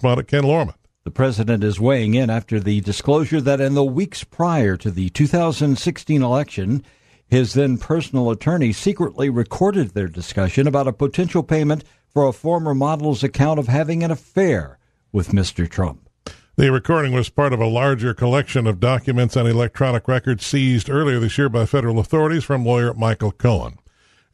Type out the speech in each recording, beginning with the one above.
About Ken Lorman. The president is weighing in after the disclosure that in the weeks prior to the 2016 election, his then personal attorney secretly recorded their discussion about a potential payment for a former model's account of having an affair with Mr. Trump. The recording was part of a larger collection of documents and electronic records seized earlier this year by federal authorities from lawyer Michael Cohen.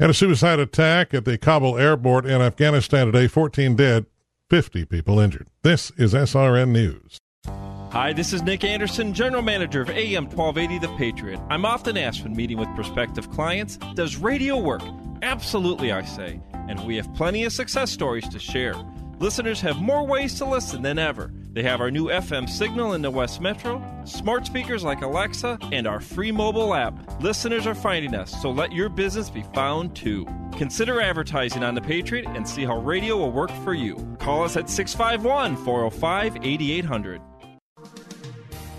And a suicide attack at the Kabul airport in Afghanistan today, 14 dead, 50 people injured. This is SRN News. Hi, this is Nick Anderson, General Manager of AM 1280 The Patriot. I'm often asked when meeting with prospective clients, does radio work? Absolutely, I say. And we have plenty of success stories to share. Listeners have more ways to listen than ever. They have our new FM signal in the West Metro, smart speakers like Alexa, and our free mobile app. Listeners are finding us, so let your business be found too. Consider advertising on The Patriot and see how radio will work for you. Call us at 651 405 8800.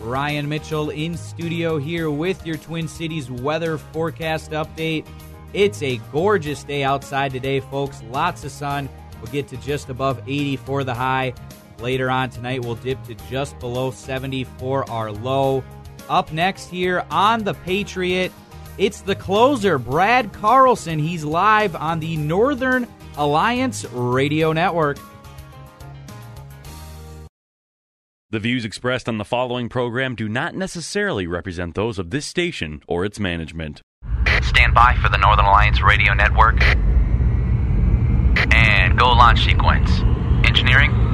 Ryan Mitchell in studio here with your Twin Cities weather forecast update. It's a gorgeous day outside today, folks. Lots of sun. We'll get to just above 80 for the high. Later on tonight, we'll dip to just below 70 for our low. Up next here on The Patriot, it's the closer, Brad Carlson. He's live on the Northern Alliance Radio Network. The views expressed on the following program do not necessarily represent those of this station or its management. Stand by for the Northern Alliance Radio Network. And go launch sequence. Engineering?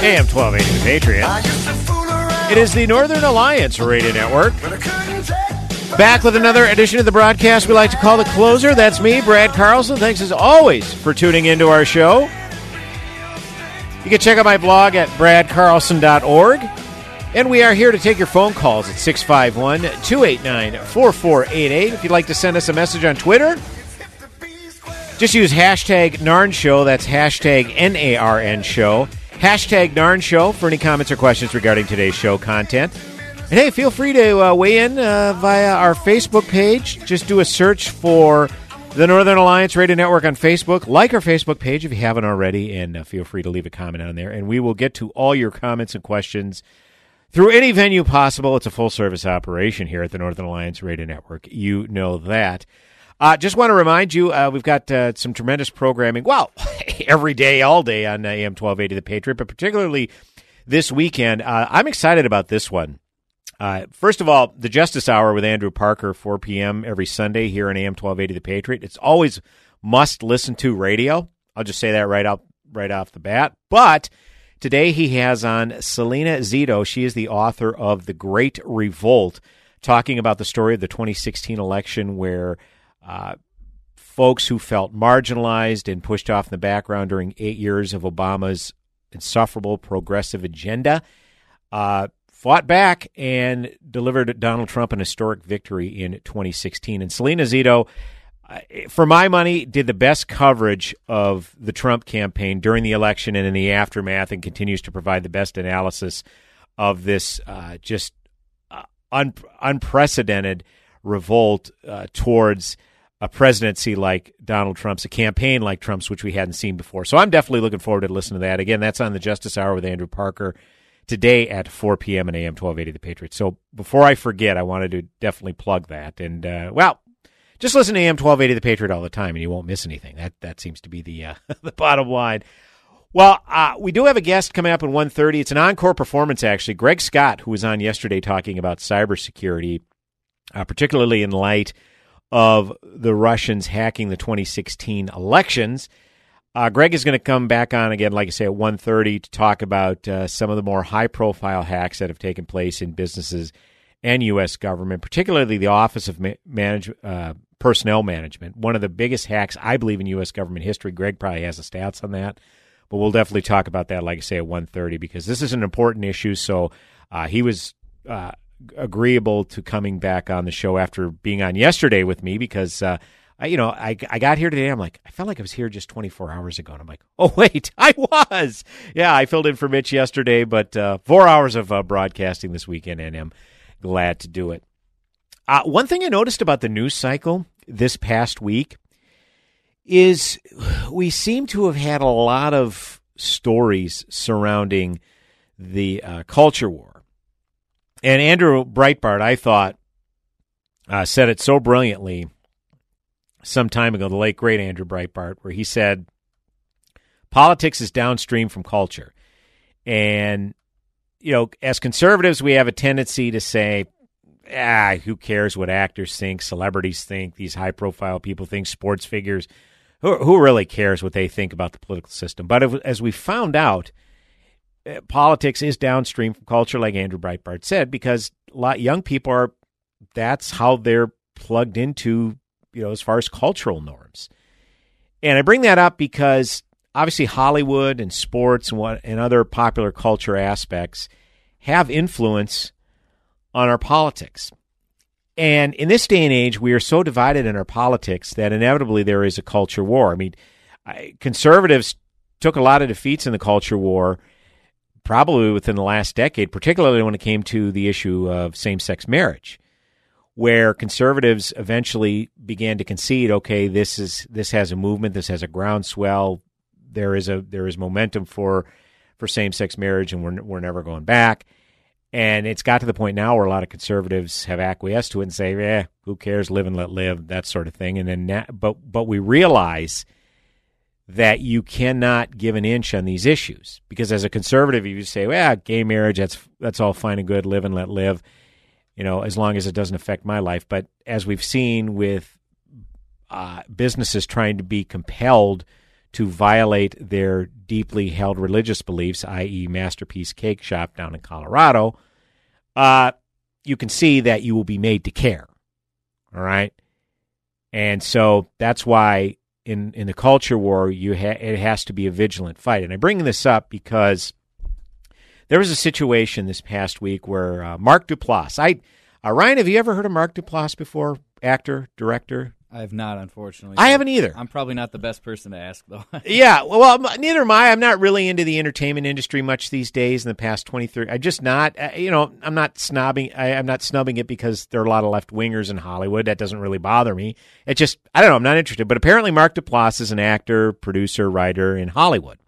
AM 1280 The Patriot. It is the Northern Alliance Radio Network. Back with another edition of the broadcast we like to call the closer. That's me, Brad Carlson. Thanks as always for tuning into our show. You can check out my blog at bradcarlson.org. And we are here to take your phone calls at 651 289 4488. If you'd like to send us a message on Twitter, just use hashtag NARN Show. That's hashtag N A R N Show. Hashtag NARN Show for any comments or questions regarding today's show content. And hey, feel free to uh, weigh in uh, via our Facebook page. Just do a search for the Northern Alliance Radio Network on Facebook. Like our Facebook page if you haven't already, and uh, feel free to leave a comment on there. And we will get to all your comments and questions through any venue possible. It's a full service operation here at the Northern Alliance Radio Network. You know that. Uh, just want to remind you, uh, we've got uh, some tremendous programming. Well, every day, all day on uh, AM 1280 The Patriot, but particularly this weekend. Uh, I'm excited about this one. Uh, first of all, the Justice Hour with Andrew Parker, 4 p.m. every Sunday here on AM 1280 The Patriot. It's always must listen to radio. I'll just say that right out right off the bat. But today he has on Selena Zito. She is the author of The Great Revolt, talking about the story of the 2016 election where uh, folks who felt marginalized and pushed off in the background during eight years of Obama's insufferable progressive agenda uh, fought back and delivered Donald Trump an historic victory in 2016. And Selena Zito, uh, for my money, did the best coverage of the Trump campaign during the election and in the aftermath, and continues to provide the best analysis of this uh, just uh, un- unprecedented revolt uh, towards a presidency like Donald Trump's, a campaign like Trump's, which we hadn't seen before. So I'm definitely looking forward to listening to that. Again, that's on the Justice Hour with Andrew Parker today at 4 p.m. and AM 1280 The Patriot. So before I forget, I wanted to definitely plug that. And, uh, well, just listen to AM 1280 The Patriot all the time and you won't miss anything. That that seems to be the, uh, the bottom line. Well, uh, we do have a guest coming up at 1.30. It's an encore performance, actually. Greg Scott, who was on yesterday talking about cybersecurity, uh, particularly in light of the Russians hacking the 2016 elections. Uh, Greg is going to come back on again, like I say, at 1.30 to talk about uh, some of the more high-profile hacks that have taken place in businesses and U.S. government, particularly the Office of Ma- Manage, uh, Personnel Management. One of the biggest hacks, I believe, in U.S. government history. Greg probably has the stats on that but we'll definitely talk about that, like I say, at 1.30 because this is an important issue. So uh, he was uh, agreeable to coming back on the show after being on yesterday with me because, uh, I, you know, I, I got here today. I'm like, I felt like I was here just 24 hours ago. And I'm like, oh, wait, I was. Yeah, I filled in for Mitch yesterday, but uh, four hours of uh, broadcasting this weekend, and I'm glad to do it. Uh, one thing I noticed about the news cycle this past week is we seem to have had a lot of stories surrounding the uh, culture war. And Andrew Breitbart, I thought, uh, said it so brilliantly some time ago, the late great Andrew Breitbart, where he said, politics is downstream from culture. And, you know, as conservatives, we have a tendency to say, ah, who cares what actors think, celebrities think, these high profile people think, sports figures who, who really cares what they think about the political system? But if, as we found out, Eh, politics is downstream from culture, like Andrew Breitbart said, because a lot young people are. That's how they're plugged into, you know, as far as cultural norms. And I bring that up because obviously Hollywood and sports and what and other popular culture aspects have influence on our politics. And in this day and age, we are so divided in our politics that inevitably there is a culture war. I mean, conservatives took a lot of defeats in the culture war, probably within the last decade, particularly when it came to the issue of same sex marriage, where conservatives eventually began to concede, okay, this is this has a movement, this has a groundswell, there is a there is momentum for for same sex marriage, and we're we're never going back. And it's got to the point now where a lot of conservatives have acquiesced to it and say, "Yeah, who cares? Live and let live," that sort of thing. And then, but but we realize that you cannot give an inch on these issues because as a conservative, you say, "Well, gay marriage that's that's all fine and good. Live and let live," you know, as long as it doesn't affect my life. But as we've seen with uh, businesses trying to be compelled to violate their deeply held religious beliefs, i.e., Masterpiece Cake Shop down in Colorado, uh, you can see that you will be made to care. All right. And so that's why in, in the culture war, you ha- it has to be a vigilant fight. And I bring this up because there was a situation this past week where uh, Mark Duplass, I, uh, Ryan, have you ever heard of Mark Duplass before? Actor, director, I have not, unfortunately. I haven't either. I'm probably not the best person to ask, though. yeah, well, neither am I. I'm not really into the entertainment industry much these days. In the past 20, 30, I just not. Uh, you know, I'm not snobbing. I, I'm not snubbing it because there are a lot of left wingers in Hollywood. That doesn't really bother me. It just, I don't know. I'm not interested. But apparently, Mark Duplass is an actor, producer, writer in Hollywood,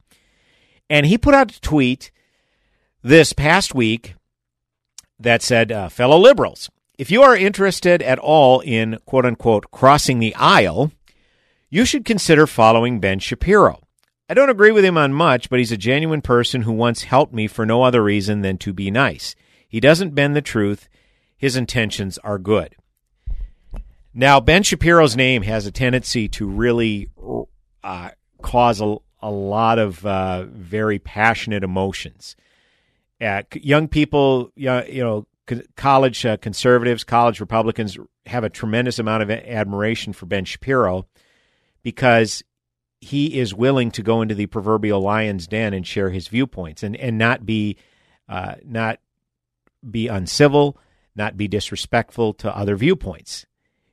and he put out a tweet this past week that said, uh, "Fellow liberals." If you are interested at all in quote unquote crossing the aisle, you should consider following Ben Shapiro. I don't agree with him on much, but he's a genuine person who once helped me for no other reason than to be nice. He doesn't bend the truth. His intentions are good. Now, Ben Shapiro's name has a tendency to really uh, cause a, a, lot of uh, very passionate emotions. Uh, young people, you know, college uh, conservatives, college Republicans have a tremendous amount of admiration for Ben Shapiro because he is willing to go into the proverbial lion's den and share his viewpoints and, and not be uh, not be uncivil, not be disrespectful to other viewpoints.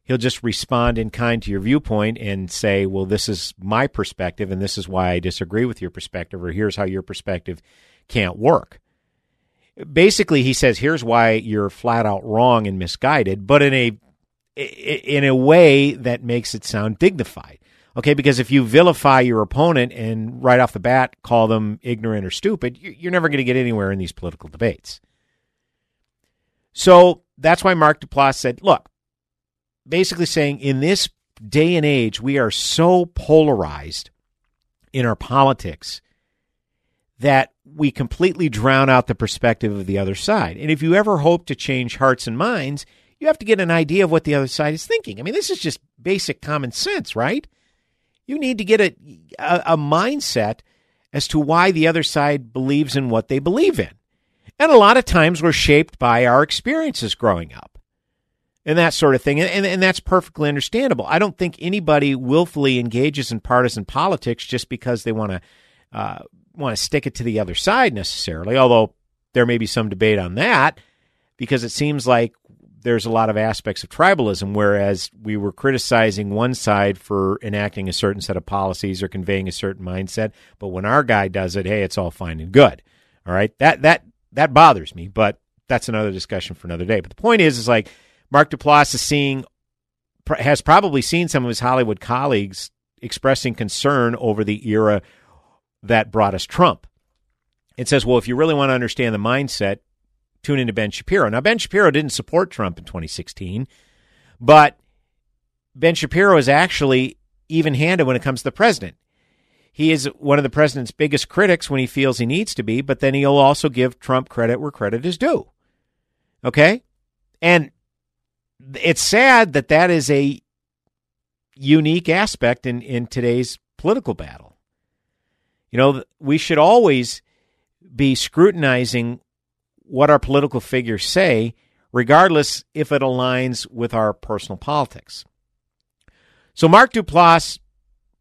He'll just respond in kind to your viewpoint and say, "Well, this is my perspective, and this is why I disagree with your perspective, or here's how your perspective can't work." Basically he says here's why you're flat out wrong and misguided, but in a in a way that makes it sound dignified. Okay, because if you vilify your opponent and right off the bat call them ignorant or stupid, you're never going to get anywhere in these political debates. So that's why Mark Duplass said, look, basically saying in this day and age, we are so polarized in our politics that we completely drown out the perspective of the other side. And if you ever hope to change hearts and minds, you have to get an idea of what the other side is thinking. I mean, this is just basic common sense, right? You need to get a, a, a mindset as to why the other side believes in what they believe in. And a lot of times we're shaped by our experiences growing up and that sort of thing. And, and, and, that's perfectly understandable. I don't think anybody willfully engages in partisan politics just because they want to uh, want to stick it to the other side necessarily, although there may be some debate on that because it seems like there's a lot of aspects of tribalism, whereas we were criticizing one side for enacting a certain set of policies or conveying a certain mindset, but when our guy does it, hey, it's all fine and good. All right, that that that bothers me, but that's another discussion for another day. But the point is, is like Mark Duplass is seeing has probably seen some of his Hollywood colleagues expressing concern over the era that brought us Trump. It says, well, if you really want to understand the mindset, tune into Ben Shapiro. Now, Ben Shapiro didn't support Trump in 2016, but Ben Shapiro is actually even handed when it comes to the president. He is one of the president's biggest critics when he feels he needs to be, but then he'll also give Trump credit where credit is due. Okay? And it's sad that that is a unique aspect in, in today's political battle. You know, we should always be scrutinizing what our political figures say, regardless if it aligns with our personal politics. So Mark Duplass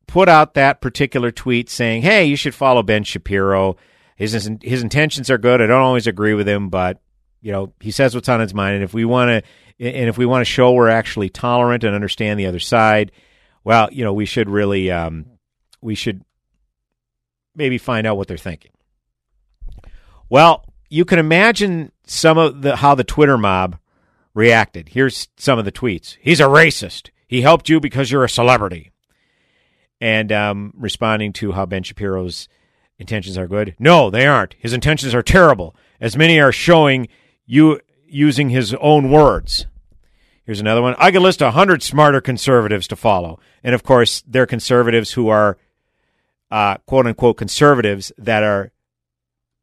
put out that particular tweet saying, "Hey, you should follow Ben Shapiro. His his intentions are good. I don't always agree with him, but you know he says what's on his mind. And if we want to, and if we want to show we're actually tolerant and understand the other side, well, you know, we should really, um, we should maybe find out what they're thinking. Well, you can imagine some of the how the Twitter mob reacted. Here's some of the tweets. He's a racist. He helped you because you're a celebrity and um, responding to how Ben Shapiro's intentions are good. No, they aren't. His intentions are terrible, as many are showing you using his own words. Here's another one. I could list a hundred smarter conservatives to follow, and of course, they're conservatives who are uh, quote unquote conservatives that are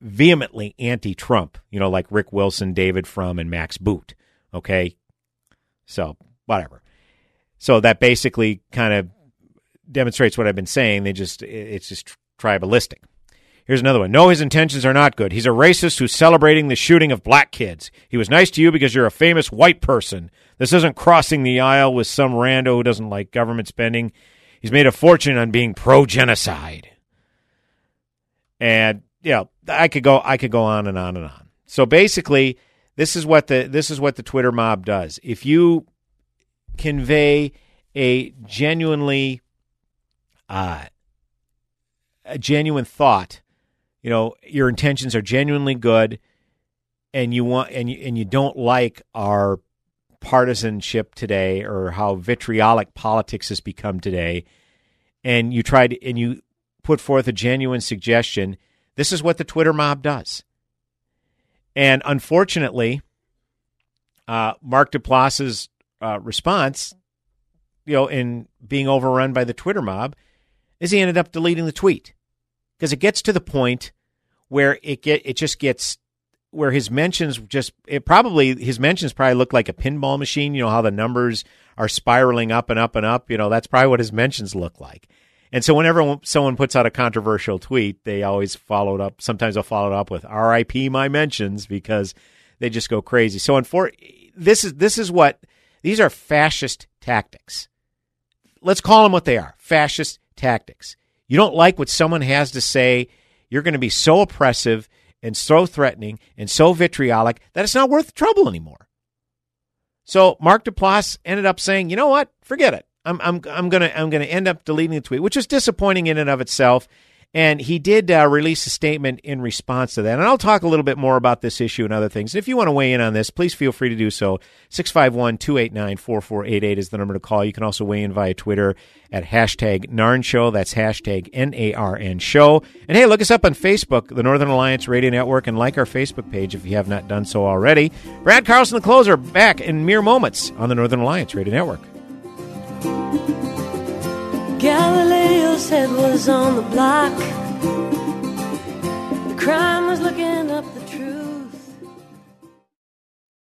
vehemently anti-Trump. You know, like Rick Wilson, David Frum, and Max Boot. Okay, so whatever. So that basically kind of demonstrates what I've been saying. They just it's just tribalistic. Here's another one. No, his intentions are not good. He's a racist who's celebrating the shooting of black kids. He was nice to you because you're a famous white person. This isn't crossing the aisle with some rando who doesn't like government spending. He's made a fortune on being pro genocide. And yeah, I could go I could go on and on and on. So basically, this is what the this is what the Twitter mob does. If you convey a genuinely uh, a genuine thought. You know, your intentions are genuinely good, and you want and you, and you don't like our partisanship today or how vitriolic politics has become today, and you tried and you put forth a genuine suggestion. This is what the Twitter mob does, and unfortunately, uh, Mark Duplass's uh, response, you know, in being overrun by the Twitter mob, is he ended up deleting the tweet. Because it gets to the point where it get it just gets where his mentions just it probably his mentions probably look like a pinball machine. You know how the numbers are spiraling up and up and up. You know that's probably what his mentions look like. And so whenever someone puts out a controversial tweet, they always follow it up. Sometimes they'll follow it up with "R.I.P. my mentions" because they just go crazy. So, for, this is this is what these are fascist tactics. Let's call them what they are: fascist tactics. You don't like what someone has to say, you're going to be so oppressive and so threatening and so vitriolic that it's not worth the trouble anymore. So Mark Duplass ended up saying, "You know what? Forget it. I'm I'm I'm gonna I'm gonna end up deleting the tweet," which is disappointing in and of itself. And he did uh, release a statement in response to that. And I'll talk a little bit more about this issue and other things. And if you want to weigh in on this, please feel free to do so. 651 289 4488 is the number to call. You can also weigh in via Twitter at hashtag NARN Show. That's hashtag N A R N Show. And hey, look us up on Facebook, the Northern Alliance Radio Network, and like our Facebook page if you have not done so already. Brad Carlson, the closer, back in mere moments on the Northern Alliance Radio Network. Galileo's head was on the block. The crime was looking up the.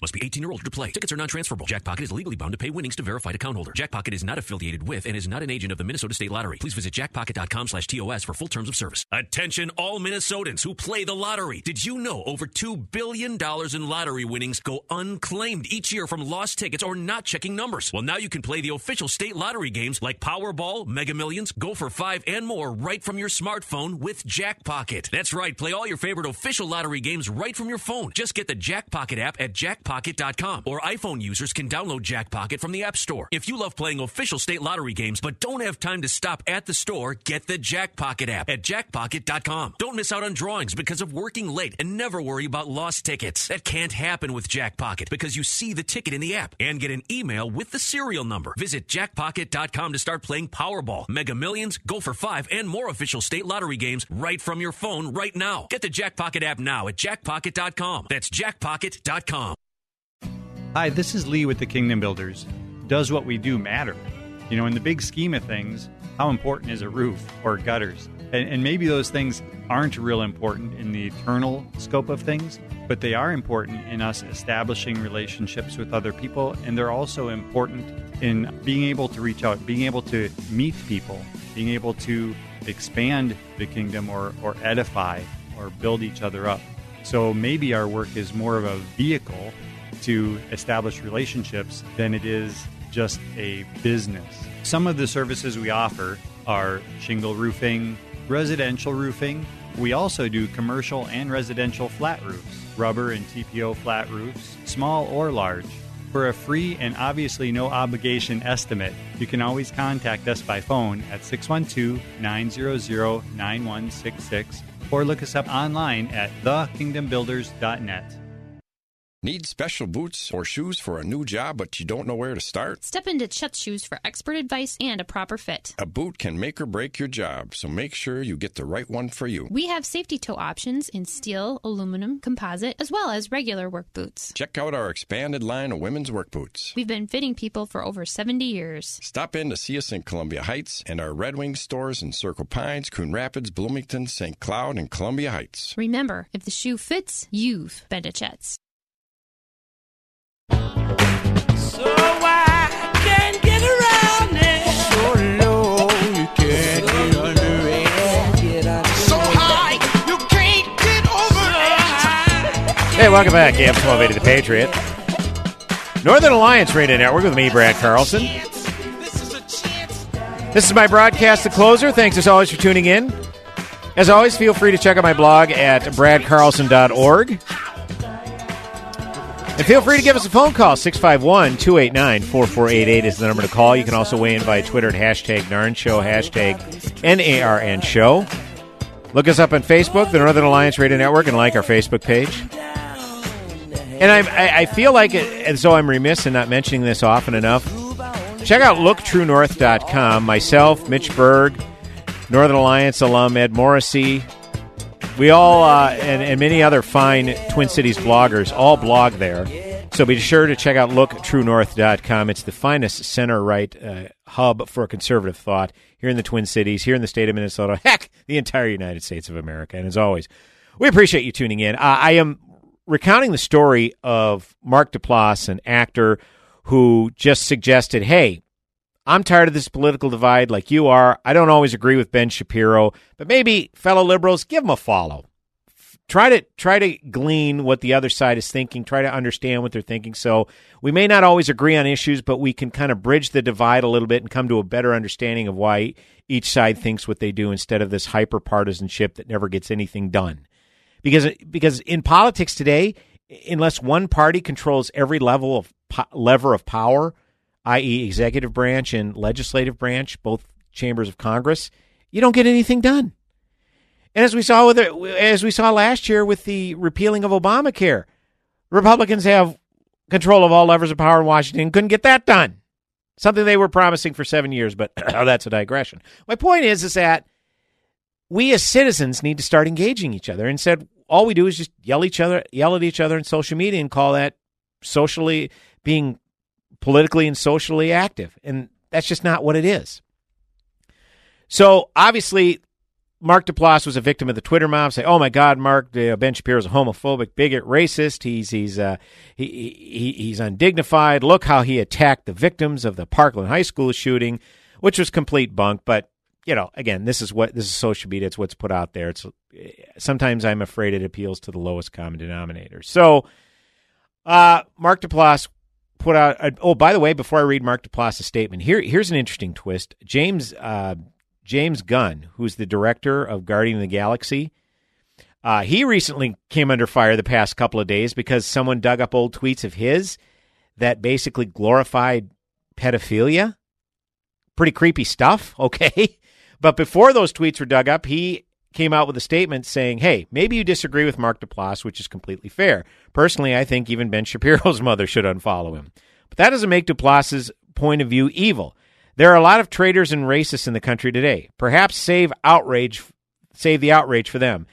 Must be 18 or older to play. Tickets are non-transferable. Jackpocket is legally bound to pay winnings to verified account holder. Jackpocket is not affiliated with and is not an agent of the Minnesota State Lottery. Please visit jackpocket.com slash TOS for full terms of service. Attention all Minnesotans who play the lottery. Did you know over $2 billion in lottery winnings go unclaimed each year from lost tickets or not checking numbers? Well, now you can play the official state lottery games like Powerball, Mega Millions, Gopher Five, and more right from your smartphone with Jackpocket. That's right. Play all your favorite official lottery games right from your phone. Just get the Jackpocket app at jackpocket jackpocket.com or iPhone users can download Jackpocket from the App Store. If you love playing official state lottery games but don't have time to stop at the store, get the Jackpocket app at jackpocket.com. Don't miss out on drawings because of working late and never worry about lost tickets. That can't happen with Jackpocket because you see the ticket in the app and get an email with the serial number. Visit jackpocket.com to start playing Powerball, Mega Millions, Gopher 5 and more official state lottery games right from your phone right now. Get the Jackpocket app now at jackpocket.com. That's jackpocket.com. Hi, this is Lee with the Kingdom Builders. Does what we do matter? You know, in the big scheme of things, how important is a roof or gutters? And, and, maybe those things aren't real important in the eternal scope of things, but they are important in us establishing relationships with other people. And they're also important in being able to reach out, being able to meet people, being able to expand the kingdom or, or edify or build each other up. So maybe our work is more of a vehicle to establish relationships than it is just a business. Some of the services we offer are shingle roofing, residential roofing. We also do commercial and residential flat roofs, rubber and TPO flat roofs, small or large. For a free and obviously no obligation estimate, you can always contact us by phone at 612 900 9166 or look us up online at thekingdombuilders.net. Need special boots or shoes for a new job, but you don't know where to start? Step into Chet Shoes for expert advice and a proper fit. A boot can make or break your job, so make sure you get the right one for you. We have safety toe options in steel, aluminum, composite, as well as regular work boots. Check out our expanded line of women's work boots. We've been fitting people for over 70 years. Stop in to see us in Columbia Heights and our Red Wing stores in Circle Pines, Coon Rapids, Bloomington, St. Cloud, and Columbia Heights. Remember, if the shoe fits, you've been to Chet's. Hey, welcome back. AM 1280 The Patriot. Northern Alliance Radio Network with me, Brad Carlson. This is my broadcast, The Closer. Thanks as always for tuning in. As always, feel free to check out my blog at bradcarlson.org. And feel free to give us a phone call. 651 289 4488 is the number to call. You can also weigh in via Twitter at hashtag NARN Show, hashtag NARN Show. Look us up on Facebook, the Northern Alliance Radio Network, and like our Facebook page. And I, I, feel like, it, as though I'm remiss in not mentioning this often enough, check out looktruenorth.com. Myself, Mitch Berg, Northern Alliance alum Ed Morrissey, we all, uh, and, and many other fine Twin Cities bloggers, all blog there. So be sure to check out looktruenorth.com. It's the finest center right uh, hub for conservative thought here in the Twin Cities, here in the state of Minnesota, heck, the entire United States of America. And as always, we appreciate you tuning in. Uh, I am recounting the story of Mark Duplass, an actor who just suggested, hey, I'm tired of this political divide like you are. I don't always agree with Ben Shapiro, but maybe fellow liberals give him a follow. Try to try to glean what the other side is thinking, try to understand what they're thinking. So we may not always agree on issues, but we can kind of bridge the divide a little bit and come to a better understanding of why each side thinks what they do instead of this hyper partisanship that never gets anything done. Because because in politics today, unless one party controls every level of po- lever of power, i.e., executive branch and legislative branch, both chambers of Congress, you don't get anything done. And as we saw with it, as we saw last year with the repealing of Obamacare, Republicans have control of all levers of power in Washington. Couldn't get that done. Something they were promising for seven years, but that's a digression. My point is, is that we as citizens need to start engaging each other. Instead, all we do is just yell each other, yell at each other in social media, and call that socially being politically and socially active. And that's just not what it is. So obviously, Mark Duplass was a victim of the Twitter mob. Say, "Oh my God, Mark Ben Shapiro is a homophobic, bigot, racist. He's he's uh, he, he he's undignified. Look how he attacked the victims of the Parkland High School shooting, which was complete bunk. But you know, again, this is what this is social media. It's what's put out there. It's sometimes I'm afraid it appeals to the lowest common denominator. So, uh, Mark Duplass put out. A, oh, by the way, before I read Mark Duplass's statement, here here's an interesting twist. James uh, James Gunn, who's the director of Guardian of the Galaxy, uh, he recently came under fire the past couple of days because someone dug up old tweets of his that basically glorified pedophilia. Pretty creepy stuff, okay? But before those tweets were dug up, he came out with a statement saying, hey, maybe you disagree with Mark Duplass, which is completely fair. Personally, I think even Ben Shapiro's mother should unfollow him. But that doesn't make Duplass's point of view evil. There are a lot of traitors and racists in the country today. Perhaps save outrage, save the outrage for them.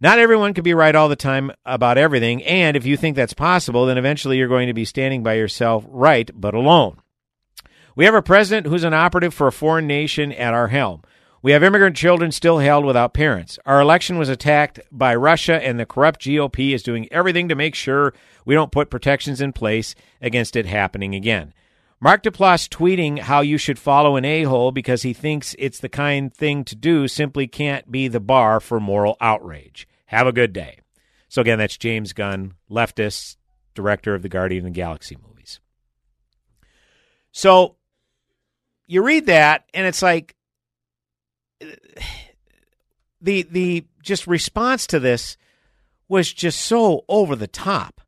Not everyone can be right all the time about everything, and if you think that's possible, then eventually you're going to be standing by yourself right, but alone. We have a president who's an operative for a foreign nation at our helm. We have immigrant children still held without parents. Our election was attacked by Russia, and the corrupt GOP is doing everything to make sure we don't put protections in place against it happening again. Mark Duplass tweeting how you should follow an a hole because he thinks it's the kind thing to do simply can't be the bar for moral outrage. Have a good day. So, again, that's James Gunn, leftist, director of the Guardian of the Galaxy movies. So, you read that, and it's like the the just response to this was just so over the top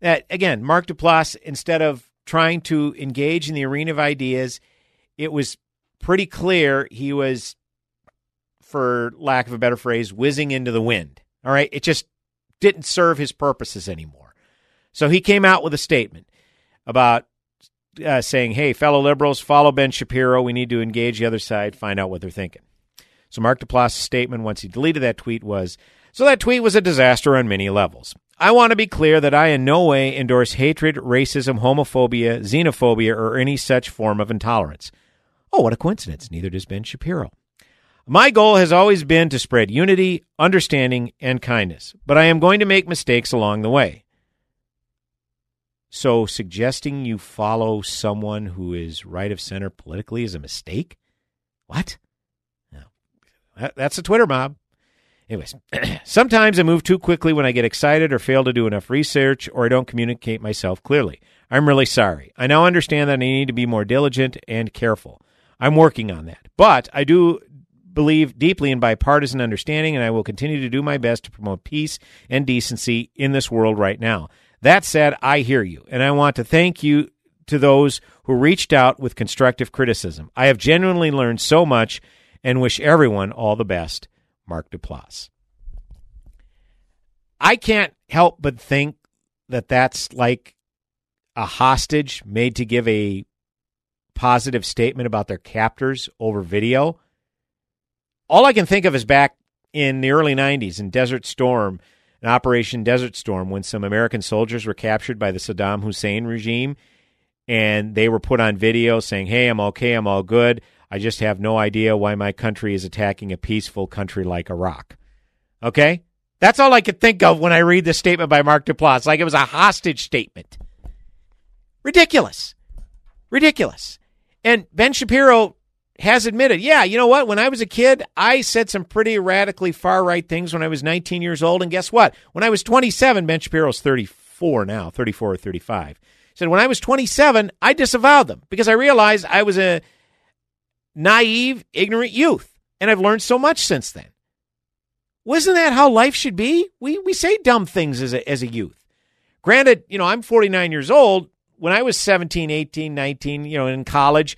that again, Mark Duplass, instead of trying to engage in the arena of ideas. It was pretty clear he was, for lack of a better phrase, whizzing into the wind. All right. It just didn't serve his purposes anymore. So he came out with a statement about uh, saying, hey, fellow liberals, follow Ben Shapiro. We need to engage the other side, find out what they're thinking. So Mark Duplass' statement, once he deleted that tweet, was so that tweet was a disaster on many levels. I want to be clear that I in no way endorse hatred, racism, homophobia, xenophobia, or any such form of intolerance. Oh, what a coincidence. Neither does Ben Shapiro. My goal has always been to spread unity, understanding, and kindness, but I am going to make mistakes along the way. So, suggesting you follow someone who is right of center politically is a mistake? What? No. That's a Twitter mob. Anyways, sometimes I move too quickly when I get excited or fail to do enough research or I don't communicate myself clearly. I'm really sorry. I now understand that I need to be more diligent and careful. I'm working on that. But I do believe deeply in bipartisan understanding, and I will continue to do my best to promote peace and decency in this world right now. That said, I hear you, and I want to thank you to those who reached out with constructive criticism. I have genuinely learned so much and wish everyone all the best. Mark Duplass. I can't help but think that that's like a hostage made to give a positive statement about their captors over video. All I can think of is back in the early 90s in Desert Storm, in Operation Desert Storm, when some American soldiers were captured by the Saddam Hussein regime and they were put on video saying, Hey, I'm okay, I'm all good. I just have no idea why my country is attacking a peaceful country like Iraq. Okay? That's all I could think of when I read this statement by Mark Duplass. Like it was a hostage statement. Ridiculous. Ridiculous. And Ben Shapiro has admitted, yeah, you know what? When I was a kid, I said some pretty radically far right things when I was 19 years old. And guess what? When I was 27, Ben Shapiro's 34 now, 34 or 35. He said, when I was 27, I disavowed them because I realized I was a naive, ignorant youth. And I've learned so much since then. Wasn't that how life should be? We, we say dumb things as a, as a youth. Granted, you know, I'm 49 years old. When I was 17, 18, 19, you know, in college,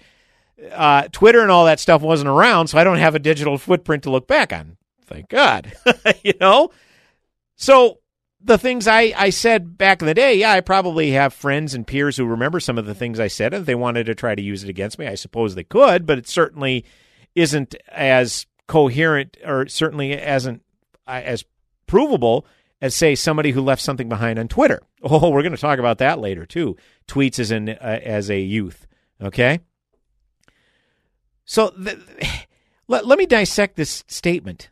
uh, Twitter and all that stuff wasn't around, so I don't have a digital footprint to look back on. Thank God. you know? So the things I, I said back in the day, yeah, I probably have friends and peers who remember some of the things I said, and if they wanted to try to use it against me, I suppose they could, but it certainly isn't as coherent or certainly isn't uh, as provable as, say, somebody who left something behind on Twitter. Oh, we're going to talk about that later, too. Tweets as, in, uh, as a youth, okay? So let, let me dissect this statement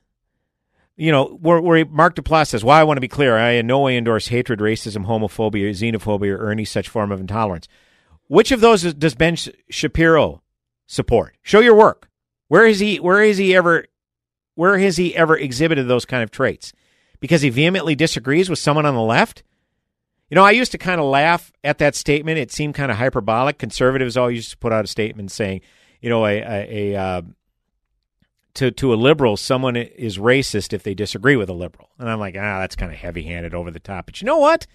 you know, where, where Mark Duplass says, "Well, I want to be clear. I in no way endorse hatred, racism, homophobia, xenophobia, or any such form of intolerance." Which of those does Ben Shapiro support? Show your work. Where is he? Where is he ever? Where has he ever exhibited those kind of traits? Because he vehemently disagrees with someone on the left. You know, I used to kind of laugh at that statement. It seemed kind of hyperbolic. Conservatives always used to put out a statement saying, you know, a, a, a uh, to to a liberal, someone is racist if they disagree with a liberal. And I'm like, ah, that's kind of heavy handed, over the top. But you know what?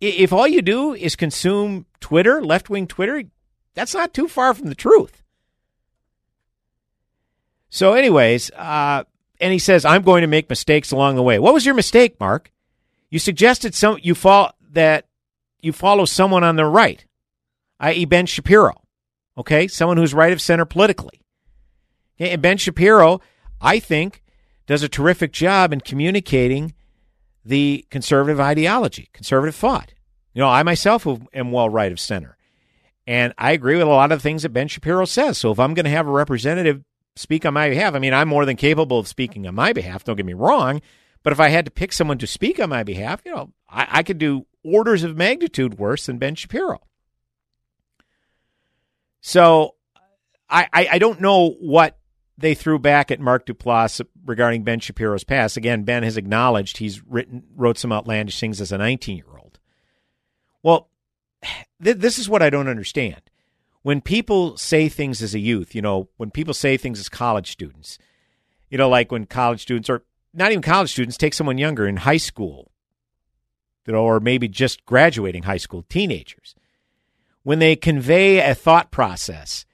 If all you do is consume Twitter, left wing Twitter, that's not too far from the truth. So, anyways, uh, and he says, I'm going to make mistakes along the way. What was your mistake, Mark? You suggested some you fall that you follow someone on the right, i.e., Ben Shapiro. Okay, someone who's right of center politically. And Ben Shapiro, I think, does a terrific job in communicating the conservative ideology, conservative thought. You know, I myself am well right of center. And I agree with a lot of the things that Ben Shapiro says. So if I'm going to have a representative speak on my behalf, I mean, I'm more than capable of speaking on my behalf, don't get me wrong. But if I had to pick someone to speak on my behalf, you know, I, I could do orders of magnitude worse than Ben Shapiro. So I, I, I don't know what they threw back at Mark Duplass regarding Ben Shapiro's past. Again, Ben has acknowledged he's written wrote some outlandish things as a 19 year old. Well, th- this is what I don't understand. When people say things as a youth, you know, when people say things as college students, you know, like when college students or not even college students take someone younger in high school, you know, or maybe just graduating high school, teenagers, when they convey a thought process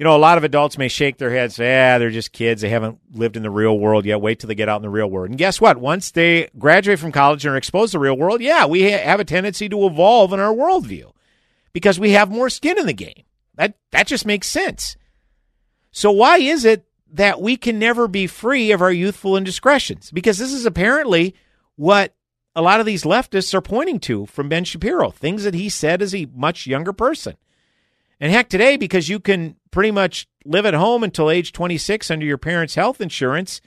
you know, a lot of adults may shake their heads, yeah, they're just kids. They haven't lived in the real world yet. Wait till they get out in the real world. And guess what? Once they graduate from college and are exposed to the real world, yeah, we have a tendency to evolve in our worldview because we have more skin in the game. That, that just makes sense. So why is it that we can never be free of our youthful indiscretions? Because this is apparently what a lot of these leftists are pointing to from Ben Shapiro, things that he said as a much younger person. And heck, today, because you can pretty much live at home until age 26 under your parents' health insurance,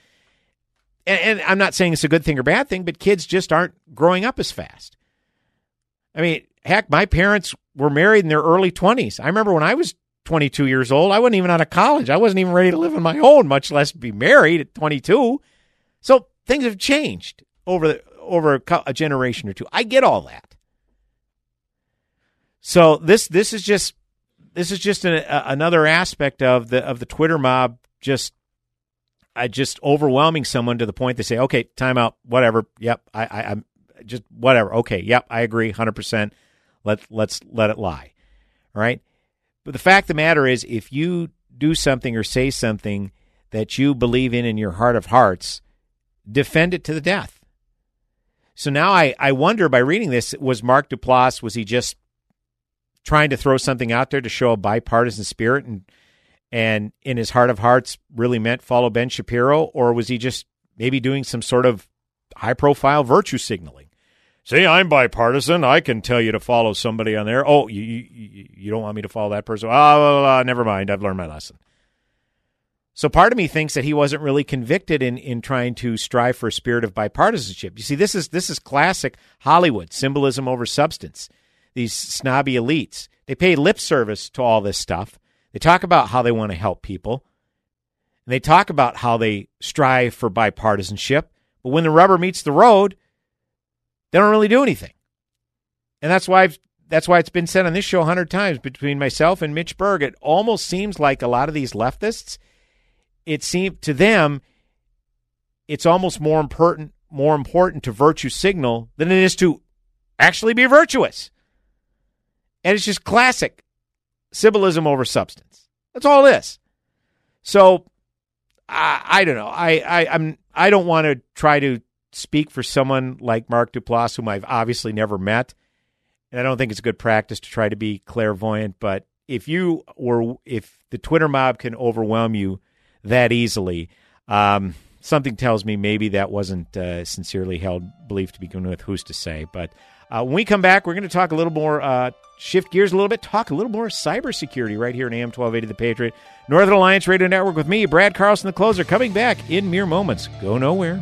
and, and, I'm not saying it's a good thing or bad thing, but kids just aren't growing up as fast. I mean, heck, my parents were married in their early 20s. I remember when I was 22 years old, I wasn't even out of college. I wasn't even ready to live on my own, much less be married at 22. So things have changed over the, over a, generation or two. I get all that. So this this is just this is just an, a, another aspect of the of the Twitter mob just I just overwhelming someone to the point they say, okay, timeout, whatever. Yep, I, I, am just whatever. Okay, yep, I agree, hundred percent. Let let's let it lie. All right. But the fact of the matter is, if you do something or say something that you believe in in your heart of hearts, defend it to the death. So now I, I wonder by reading this, was Mark Duplass, was he just trying to throw something out there to show a bipartisan spirit and and in his heart of hearts really meant follow Ben Shapiro or was he just maybe doing some sort of high profile virtue signaling? See, I'm bipartisan. I can tell you to follow somebody on there. Oh, you you, you don't want me to follow that person? Oh, never mind. I've learned my lesson. So part of me thinks that he wasn't really convicted in in trying to strive for a spirit of bipartisanship. You see, this is this is classic Hollywood symbolism over substance these snobby elites. They pay lip service to all this stuff. They talk about how they want to help people. And they talk about how they strive for bipartisanship. But when the rubber meets the road, they don't really do anything. And that's why I've, that's why it's been said on this show a hundred times between myself and Mitch Berg. It almost seems like a lot of these leftists, it seems to them, it's almost more important more important to virtue signal than it is to actually be virtuous. And it's just classic symbolism over substance. That's all it is. So I, I don't know. I, I I'm I don't want to try to speak for someone like Mark Duplass, whom I've obviously never met, and I don't think it's good practice to try to be clairvoyant. But if you were, if the Twitter mob can overwhelm you that easily, um, something tells me maybe that wasn't uh, sincerely held belief to begin with. Who's to say? But uh, when we come back, we're going to talk a little more, uh, shift gears a little bit, talk a little more cybersecurity right here in AM 1280 The Patriot. Northern Alliance Radio Network with me, Brad Carlson, the closer, coming back in mere moments. Go nowhere.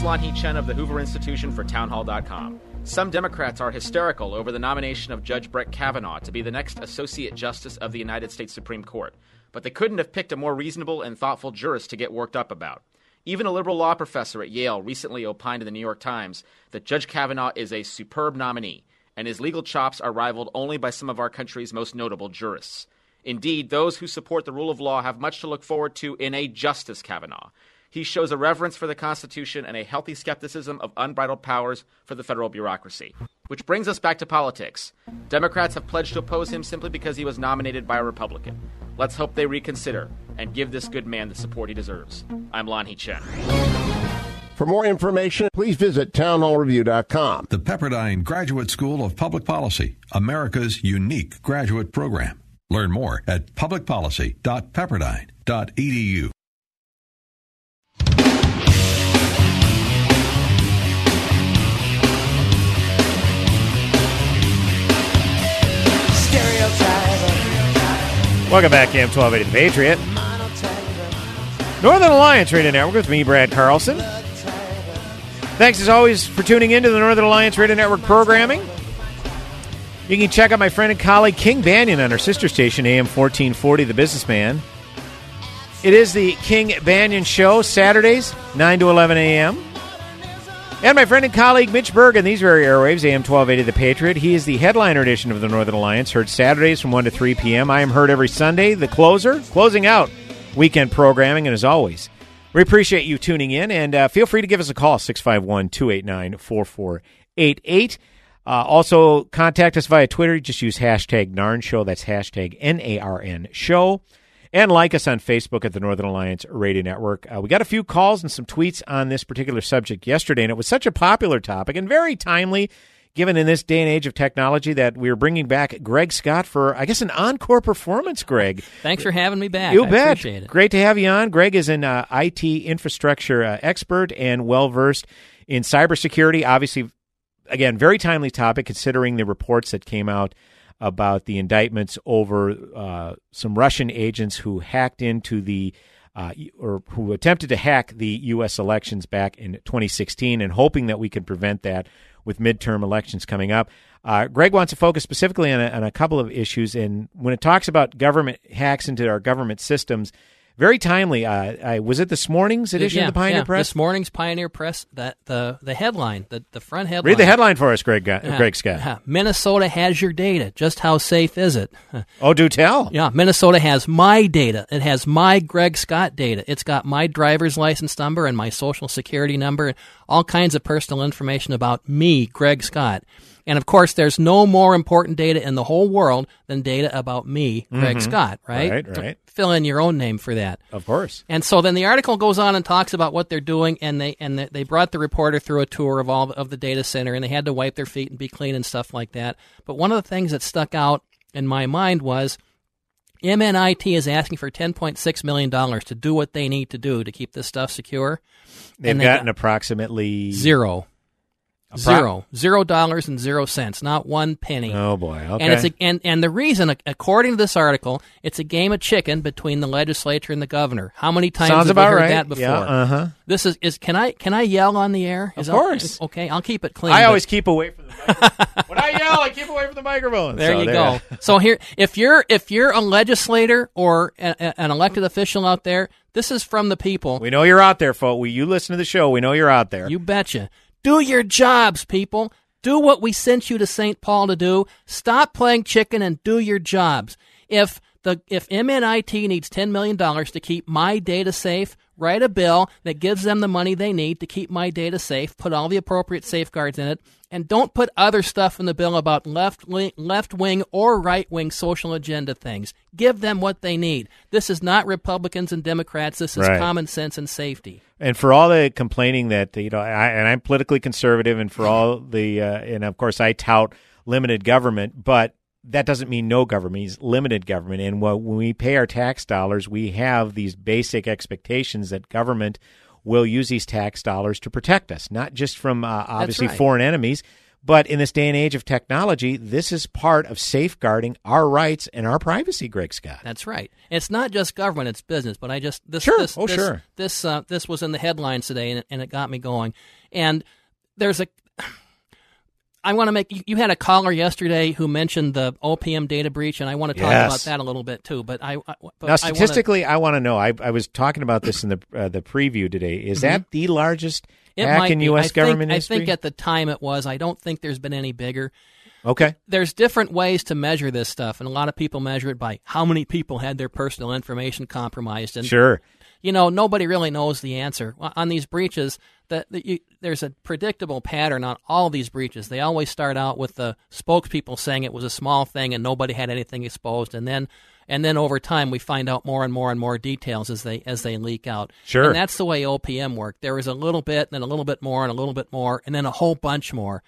Is Lanhee Chen of the Hoover Institution for Townhall.com. Some Democrats are hysterical over the nomination of Judge Brett Kavanaugh to be the next Associate Justice of the United States Supreme Court, but they couldn't have picked a more reasonable and thoughtful jurist to get worked up about. Even a liberal law professor at Yale recently opined in the New York Times that Judge Kavanaugh is a superb nominee, and his legal chops are rivaled only by some of our country's most notable jurists. Indeed, those who support the rule of law have much to look forward to in a Justice Kavanaugh. He shows a reverence for the Constitution and a healthy skepticism of unbridled powers for the federal bureaucracy. Which brings us back to politics. Democrats have pledged to oppose him simply because he was nominated by a Republican. Let's hope they reconsider and give this good man the support he deserves. I'm Lanhee Chen. For more information, please visit townhallreview.com. The Pepperdine Graduate School of Public Policy, America's unique graduate program. Learn more at publicpolicy.pepperdine.edu. Welcome back, AM 1280 The Patriot. Northern Alliance Radio Network with me, Brad Carlson. Thanks as always for tuning in to the Northern Alliance Radio Network programming. You can check out my friend and colleague King Banyan on our sister station, AM 1440, The Businessman. It is the King Banyan Show, Saturdays, 9 to 11 a.m. And my friend and colleague Mitch Berg on these very airwaves, AM 1280 The Patriot. He is the headliner edition of the Northern Alliance, heard Saturdays from 1 to 3 p.m. I am heard every Sunday, the closer, closing out weekend programming. And as always, we appreciate you tuning in. And uh, feel free to give us a call, 651 289 4488. Also, contact us via Twitter. Just use hashtag NARN Show. That's hashtag N A R N Show. And like us on Facebook at the Northern Alliance Radio Network. Uh, we got a few calls and some tweets on this particular subject yesterday, and it was such a popular topic and very timely, given in this day and age of technology, that we're bringing back Greg Scott for, I guess, an encore performance, Greg. Thanks for having me back. You I bet. appreciate it. Great to have you on. Greg is an uh, IT infrastructure uh, expert and well versed in cybersecurity. Obviously, again, very timely topic considering the reports that came out about the indictments over uh, some Russian agents who hacked into the uh, or who attempted to hack the U.S. elections back in 2016, and hoping that we could prevent that with midterm elections coming up. Uh, Greg wants to focus specifically on a, on a couple of issues, and when it talks about government hacks into our government systems, very timely. Uh, I, was it this morning's edition yeah, of the Pioneer yeah. Press? This morning's Pioneer Press. That the the headline, the the front headline. Read the headline for us, Greg. Yeah, Greg Scott. yeah. Minnesota has your data. Just how safe is it? Oh, do tell. Yeah, Minnesota has my data. It has my Greg Scott data. It's got my driver's license number and my social security number and all kinds of personal information about me, Greg Scott. And of course, there's no more important data in the whole world than data about me, Greg Mhm. Scott, right? Right, right. Fill in your own name for that. Of course. And so then the article goes on and talks about what they're doing, and they and they brought the reporter through a tour of all of the data center, and they had to wipe their feet and be clean and stuff like that. But one of the things that stuck out in my mind was MNIT is asking for ten point six million dollars to do what they need to do to keep this stuff secure. They've they gotten got approximately zero. Zero, zero dollars and zero cents, not one penny. Oh boy, okay. And it's a, and and the reason, according to this article, it's a game of chicken between the legislature and the governor. How many times Sounds have we heard right. that before? Yeah, uh-huh. This is is can I can I yell on the air? Is Of course. okay, I'll keep it clean. I but- always keep away from the microphone. when I yell, I keep away from the microphone. There So you go. so here, if you're if you're a legislator or a, a- an elected official out there, this is from the people. We know you're out there, folks. We, you listen to the show. We know you're out there. You betcha. Do your jobs, people. Do what we sent you to St. Paul to do. Stop playing chicken and do your jobs. If the if MNIT needs ten million dollars to keep my data safe, write a bill that gives them the money they need to keep my data safe. Put all the appropriate safeguards in it, and don't put other stuff in the bill about left wing, left wing or right wing social agenda things. Give them what they need. This is not Republicans and Democrats. This is Right. common sense and safety. And for all the complaining that you know, I, and I'm politically conservative, and for all the, uh, and of course I tout limited government, but that doesn't mean no government; it means limited government. And wh- when we pay our tax dollars, we have these basic expectations that government will use these tax dollars to protect us, not just from uh, obviously right. foreign enemies. But in this day and age of technology, this is part of safeguarding our rights and our privacy, Greg Scott. That's right. It's not just government; it's business. But I just this Sure. this Oh, this, sure. this uh, this was in the headlines today, and, and it got me going. And there's a. I want to make you, you had a caller yesterday who mentioned the OPM data breach, and I want to talk Yes. about that a little bit too. But I, I but now, statistically, I want to know. I, I was talking about this in the uh, the preview today. Is that the largest Mm-hmm. it hack in. U.S. Think- government I think at the time it was. I don't think there's been any bigger. okay. There's different ways to measure this stuff, and a lot of people measure it by how many people had their personal information compromised. And Sure. you know, nobody really knows the answer on these breaches. That, that you, there's a predictable pattern on all these breaches. They always start out with the spokespeople saying it was a small thing and nobody had anything exposed, and then and then over time we find out more and more and more details as they as they leak out. Sure. and that's the way OPM worked. There was a little bit, and then a little bit more, and a little bit more, and then a whole bunch more.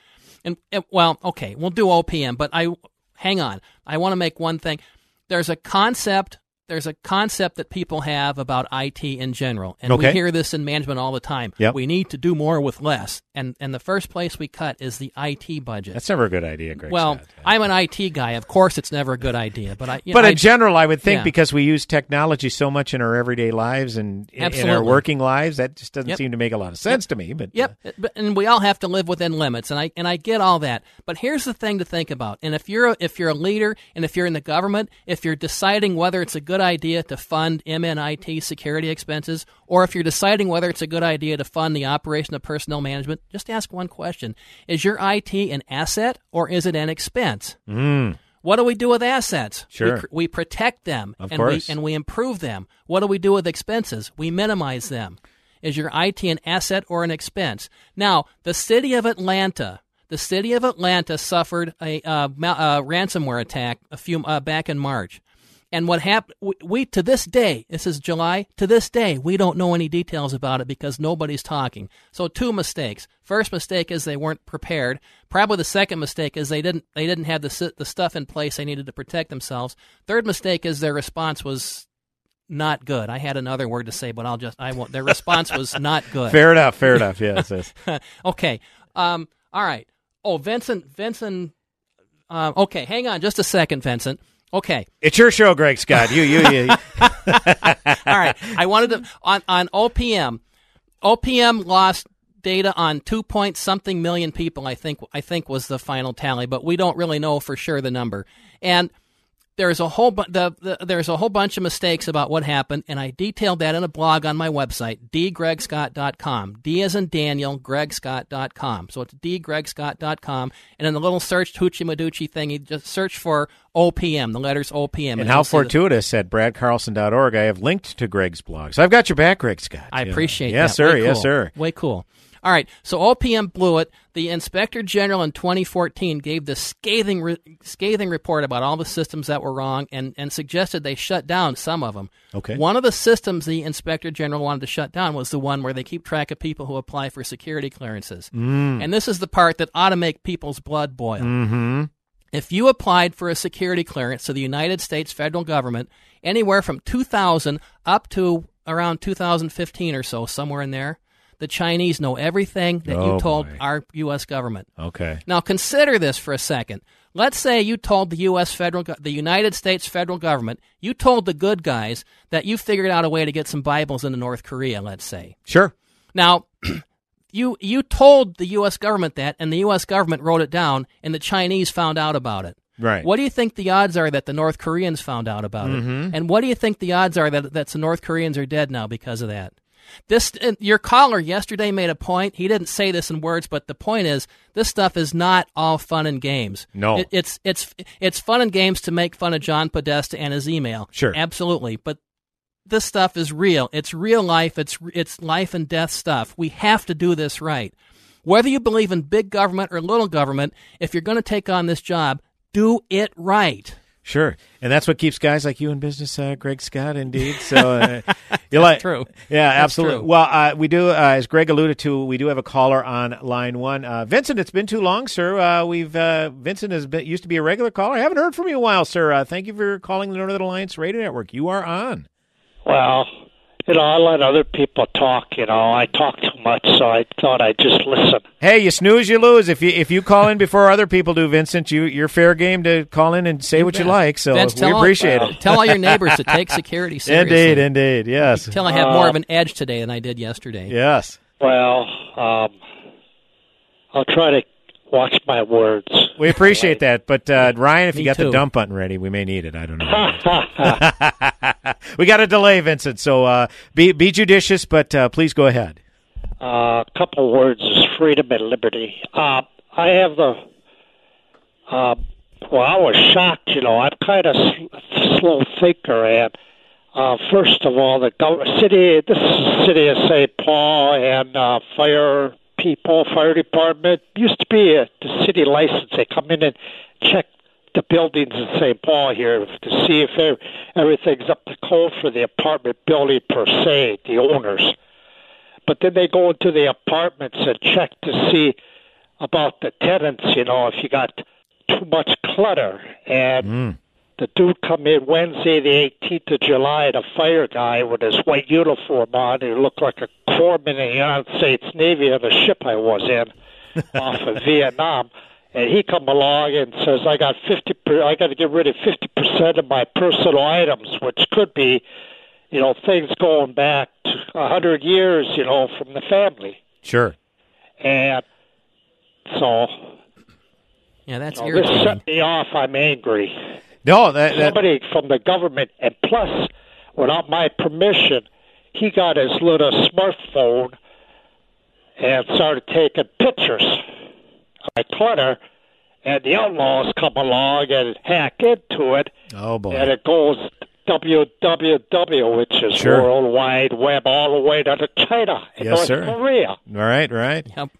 And, and well, okay, we'll do OPM, but I hang on. I want to make one thing. There's a concept. There's a concept that people have about IT in general, and we hear this in management all the time. Yep. We need to do more with less, and and the first place we cut is the IT budget. That's never a good idea, Greg. well, Scott. I'm an IT guy. Of course, it's never a good idea, but I. you but know, in I- general, I would think yeah. because we use technology so much in our everyday lives and in, in our working lives, that just doesn't Yep. seem to make a lot of sense to me. But Yep, uh, but, and we all have to live within limits, and I and I get all that. But here's the thing to think about: and if you're a, if you're a leader, and if you're in the government, if you're deciding whether it's a good idea to fund MNIT security expenses, or if you're deciding whether it's a good idea to fund the operation of personnel management, just ask one question: Is your IT an asset or is it an expense? Mm. What do we do with assets? Sure. We, we protect them Of and course. we and we improve them. What do we do with expenses? We minimize them. Is your IT an asset or an expense? Now, the city of Atlanta, the city of Atlanta suffered a uh, ma- uh, ransomware attack a few uh, back in March. And what happened? We, we to this day, this is July. To this day, we don't know any details about it because nobody's talking. So, two mistakes. First mistake is they weren't prepared. Probably the second mistake is they didn't they didn't have the the stuff in place they needed to protect themselves. Third mistake is their response was not good. I had another word to say, but I'll just I won't. Their response was not good. Fair enough. Fair enough. Yes. yes. okay. Um, all right. Oh, Vincent, Vincent. Uh, okay, hang on just a second, Vincent. Okay. It's your show, Greg Scott. You, you, you. All right. I wanted to on on OPM. OPM lost data on two point something million people. I think I think was the final tally, but we don't really know for sure the number. And there's a whole bu- the, the, there's a whole bunch of mistakes about what happened, and I detailed that in a blog on my website, dgregscott.com. D as in Daniel, gregscott.com. So it's dgregscott.com, and in the little search Hoochie Maducci thing, you just search for OPM, the letters OPM. And how you'll see the- fortuitous at bradcarlson.org. I have linked to Greg's blog. So I've got your back, Greg Scott. I appreciate yes, that. Yes, sir. Way Yes, sir. Way cool. All right, so OPM blew it. The Inspector General in 2014 gave the scathing re- scathing report about all the systems that were wrong and, and suggested they shut down some of them. Okay. One of the systems the Inspector General wanted to shut down was the one where they keep track of people who apply for security clearances. Mm. And this is the part that ought to make people's blood boil. Mm-hmm. If you applied for a security clearance to the United States federal government anywhere from 2000 up to around 2015 or so, somewhere in there, the Chinese know everything that Oh, you told boy. our U.S. government. Okay. Now consider this for a second. Let's say you told the U.S. federal, the United States federal government, you told the good guys that you figured out a way to get some Bibles into North Korea. Let's say. Sure. Now, you you told the U.S. government that, and the U.S. government wrote it down, and the Chinese found out about it. Right. What do you think the odds are that the North Koreans found out about Mhm. it? And what do you think the odds are that that the North Koreans are dead now because of that? This your caller yesterday made a point. He didn't say this in words, but the point is this stuff is not all fun and games. No. It- it's it's it's fun and games to make fun of John Podesta and his email. Sure. absolutely. But this stuff is real. It's real life. It's it's life and death stuff. We have to do this right. Whether you believe in big government or little government, if you're going to take on this job, do it right. Sure, and that's what keeps guys like you in business, uh, Greg Scott. Indeed, so uh, you like true. Yeah, That's absolutely. true. Well, uh, we do, uh, as Greg alluded to, we do have a caller on line one. Uh, Vincent, it's been too long, sir. Uh, we've uh, Vincent has been used to be a regular caller. I haven't heard from you in a while, sir. Uh, thank you for calling the Northern Alliance Radio Network. You are on. Well, you know, I let other people talk. You know, I talk too much, so I thought I'd just listen. Hey, you snooze, you lose. If you if you call in before other people do, Vincent, you you're fair game to call in and say what you like. So Vince, we tell all- appreciate uh, it. tell all your neighbors to take security seriously. Indeed, indeed, yes. Tell I have more of an edge today than I did yesterday. Yes. Well, um, I'll try to watch my words. We appreciate that, but uh, Ryan, if Me you got too. the dump button ready, we may need it. I don't know. we got a delay, Vincent. So uh, be be judicious, but uh, please go ahead. A couple words is freedom and liberty. Uh, I have the. Uh, well, I was shocked. You know, I'm kind of s- slow thinker, and uh, first of all, the gov- city. This is the city of St. Paul, and uh, fire people, fire department used to be a the city license. They come in and check the buildings in St. Paul here to see if everything's up to code for the apartment building per se, the owners but then they go into the apartments and check to see about the tenants, you know, if you got too much clutter. And hmm. The dude come in Wednesday, the 18th of July, the fire guy with his white uniform on, he looked like a corpsman in the United States Navy on the ship I was in off of Vietnam. And he come along and says, "I got fifty. Per- I got to get rid of fifty percent of my personal items, which could be, you know, things going back a hundred years, you know, from the family." Sure. And so Yeah, that's you know, this set me off. I'm angry. No, that, that Somebody from the government, and plus, without my permission, he got his little smartphone and started taking pictures of my clutter. And the outlaws come along and hack into it, oh boy, and it goes www, which is Sure. World Wide Web, all the way down to China and Yes, North sir. Korea. All right, right. Well,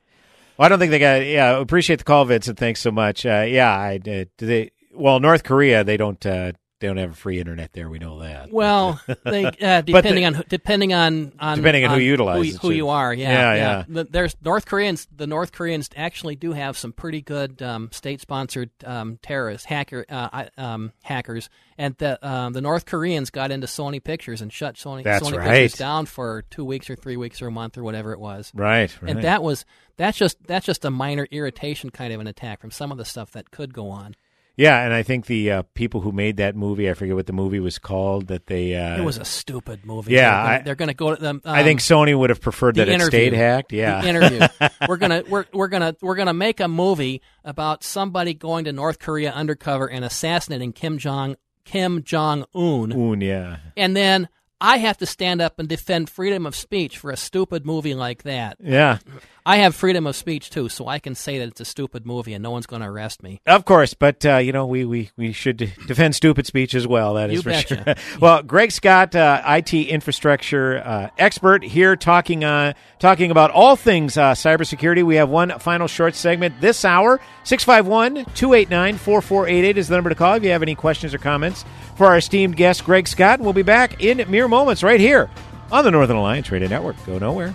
I don't think they got. Yeah, appreciate the call, Vincent. Thanks so much. Uh, yeah, I did. they. Well, North Korea, they don't. Uh, they don't have a free internet there. We know that. Well, they, uh, depending on who- depending on, on Depending on who utilizes who, who you are, yeah, Yeah, yeah. yeah. The- There's North Koreans. The North Koreans actually do have some pretty good um, state-sponsored um, terrorists, hacker uh, um, hackers, and the um, the North Koreans got into Sony Pictures and shut Sony That's Sony right. Pictures down for two weeks or three weeks or a month or whatever it was. Right, right. And that was that's just that's just a minor irritation kind of an attack from some of the stuff that could go on. Yeah, and I think the uh, people who made that movie, I forget what the movie was called, that they. Uh, It was a stupid movie. Yeah, they're they're gonna go to them. I think um, Sony would have preferred that it interview. stayed hacked. Yeah, the interview. we're gonna we're we're gonna we're gonna make a movie about somebody going to North Korea undercover and assassinating Kim Jong Kim Jong Un, Un, yeah. and then I have to stand up and defend freedom of speech for a stupid movie like that. Yeah. I have freedom of speech too, so I can say that it's a stupid movie and no one's going to arrest me. Of course, but uh, you know we, we, we should defend stupid speech as well. That is You for betcha. sure. well, Greg Scott, uh, IT infrastructure uh, expert, here talking uh, talking about all things uh, cybersecurity. We have one final short segment this hour. 651-289-4488 is the number to call if you have any questions or comments for our esteemed guest Greg Scott. We'll be back in mere moments right here on the Northern Alliance Radio Network. Go nowhere.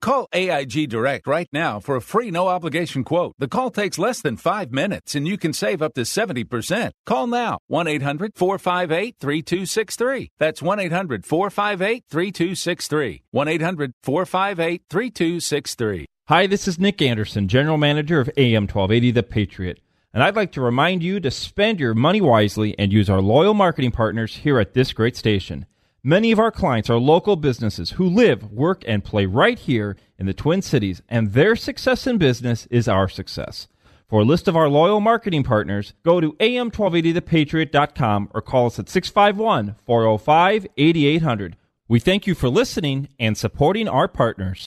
Call AIG Direct right now for a free no obligation quote. The call takes less than five minutes and you can save up to 70%. Call now 1 800 458 3263. That's 1 800 458 3263. 1 800 458 3263. Hi, this is Nick Anderson, General Manager of AM 1280 The Patriot. And I'd like to remind you to spend your money wisely and use our loyal marketing partners here at this great station. Many of our clients are local businesses who live, work, and play right here in the Twin Cities, and their success in business is our success. For a list of our loyal marketing partners, go to am1280thepatriot.com or call us at 651 405 8800. We thank you for listening and supporting our partners.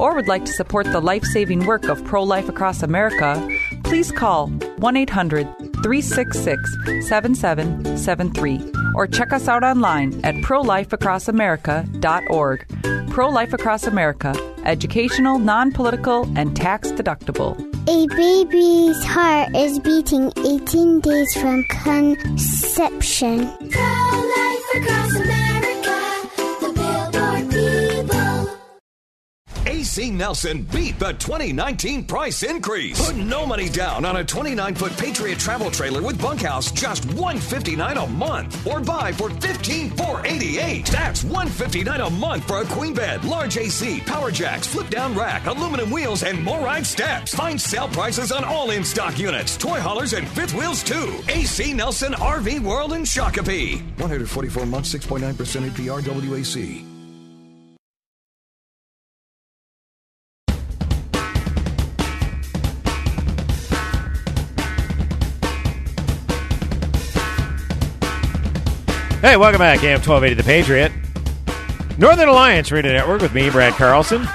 or would like to support the life saving work of Pro Life Across America, please call 1 800 366 7773 or check us out online at prolifeacrossamerica.org. Pro Life Across America, educational, non political, and tax deductible. A baby's heart is beating 18 days from conception. Pro-life across America, AC Nelson beat the 2019 price increase. Put no money down on a 29 foot Patriot travel trailer with bunkhouse, just 159 a month. Or buy for 15,488. That's 159 a month for a queen bed, large AC, power jacks, flip down rack, aluminum wheels, and more ride steps. Find sale prices on all in stock units, toy haulers, and fifth wheels too. AC Nelson RV World in Shakopee. 144 months, 6.9% APR WAC. Hey, welcome back, AM 1280 The Patriot. Northern Alliance Radio Network with me, Brad Carlson.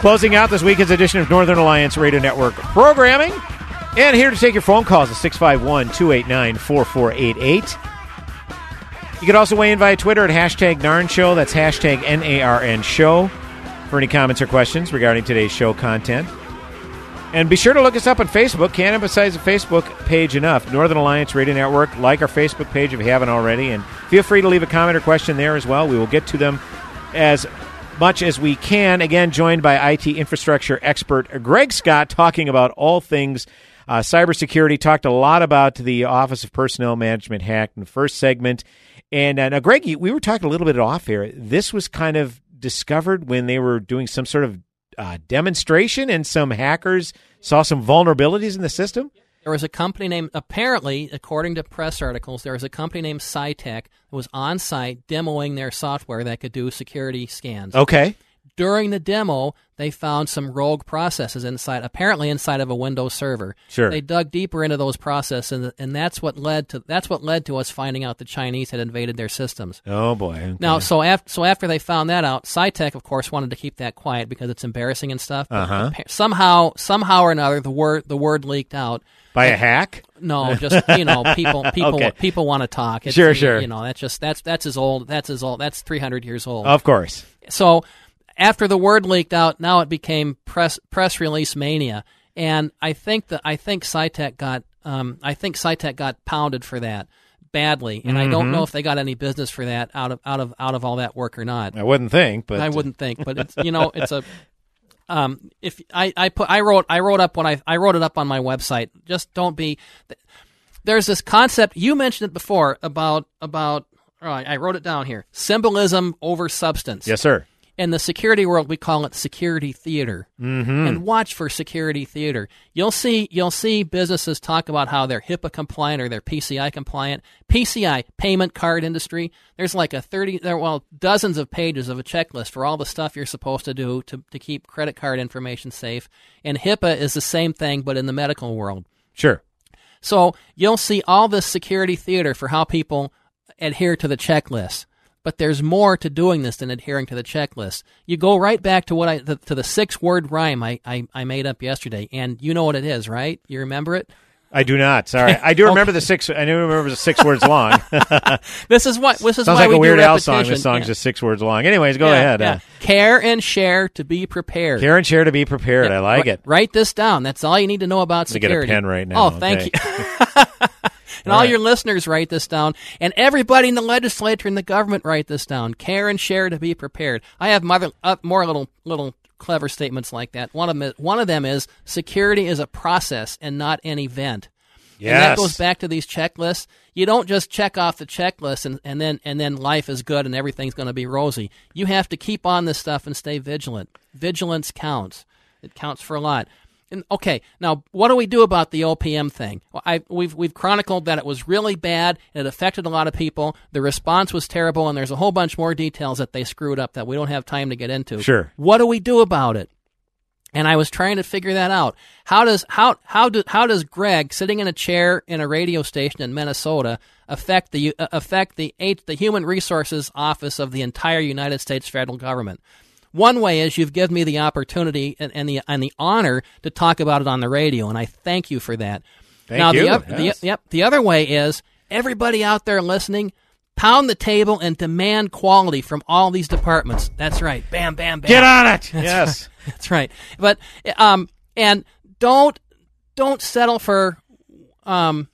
Closing out this weekend's edition of Northern Alliance Radio Network programming. And here to take your phone calls at 651 289 4488. You can also weigh in via Twitter at hashtag NARN Show. That's hashtag N A R N Show. for any comments or questions regarding today's show content. And be sure to look us up on Facebook. Can't emphasize the Facebook page enough. Northern Alliance Radio Network. Like our Facebook page if you haven't already. And feel free to leave a comment or question there as well. We will get to them as much as we can. Again, joined by IT infrastructure expert Greg Scott, talking about all things uh, cybersecurity. Talked a lot about the Office of Personnel Management hack in the first segment. And uh, now, Greg, we were talking a little bit off here. This was kind of discovered when they were doing some sort of uh, demonstration, and some hackers saw some vulnerabilities in the system. There was a company named, apparently, according to press articles, there was a company named CyTech that was on site demoing their software that could do security scans. Okay. During the demo, they found some rogue processes inside, apparently inside of a Windows server. Sure. They dug deeper into those processes, and, and that's what led to that's what led to us finding out the Chinese had invaded their systems. Oh boy. Okay. Now, so after so after they found that out, CyTech, of course, wanted to keep that quiet because it's embarrassing and stuff. Uh-huh. Somehow, somehow or another, the word the word leaked out By a hack? No, just you know, people people Okay. people want to talk. It's, Sure, sure. You know, that's just that's that's as old. That's as old. That's three hundred years old. Of course. So after the word leaked out, now it became press press release mania, and I think that I think CyTech got um, I think CyTech got pounded for that badly, and I don't Mhm. know if they got any business for that out of out of out of all that work or not. I wouldn't think, but I wouldn't think, but it's you know it's a um, if I, I put I wrote I wrote up when I I wrote it up on my website. Just don't be. There's this concept you mentioned it before about about. Oh, I I wrote it down here. Symbolism over substance. Yes, sir. In the security world, we call it security theater. Mhm. And watch for security theater. You'll see you'll see businesses talk about how they're HIPAA compliant or they're PCI compliant. PCI payment card industry. There's like a thirty there well dozens of pages of a checklist for all the stuff you're supposed to do to to keep credit card information safe. And HIPAA is the same thing, but in the medical world. Sure. So you'll see all this security theater for how people adhere to the checklist. But there's more to doing this than adhering to the checklist. You go right back to what I the, to the six word rhyme I, I, I made up yesterday, and you know what it is, right? You remember it? I do not. Sorry, I do remember the six. I do remember the six words long. This is what this is Sounds why like we a Weird Al song. This song's Yeah. just six words long. Anyways, go Yeah, ahead. yeah. Uh, Care and share to be prepared. care and share to be prepared. I like Wri- it. Write this down. That's all you need to know about me get a pen right now. Oh, thank Okay. you. and all, All right. your listeners write this down, and everybody in the legislature and the government write this down. Care and share to be prepared. I have mother, uh, more little little clever statements like that. One of them, is, one of them is security is a process and not an event. And that goes back to these checklists. You don't just check off the checklist and, and then and then life is good and everything's going to be rosy. You have to keep on this stuff and stay vigilant. Vigilance counts. It counts for a lot. And okay, now what do we do about the OPM thing? Well, I, we've we've chronicled that it was really bad. It affected a lot of people. The response was terrible, and there's a whole bunch more details that they screwed up that we don't have time to get into. Sure. What do we do about it? And I was trying to figure that out. How does how how do how does Greg sitting in a chair in a radio station in Minnesota affect the uh, affect the the Human Resources Office of the entire United States federal government? One way is you've given me the opportunity and, and the and the honor to talk about it on the radio, and I thank you for that. Thank now you, the oth- the yep the other way is everybody out there listening. Pound the table and demand quality from all these departments. That's right. Bam, bam, bam. Get on it. That's Yes. right. That's right. But um, and don't don't settle for um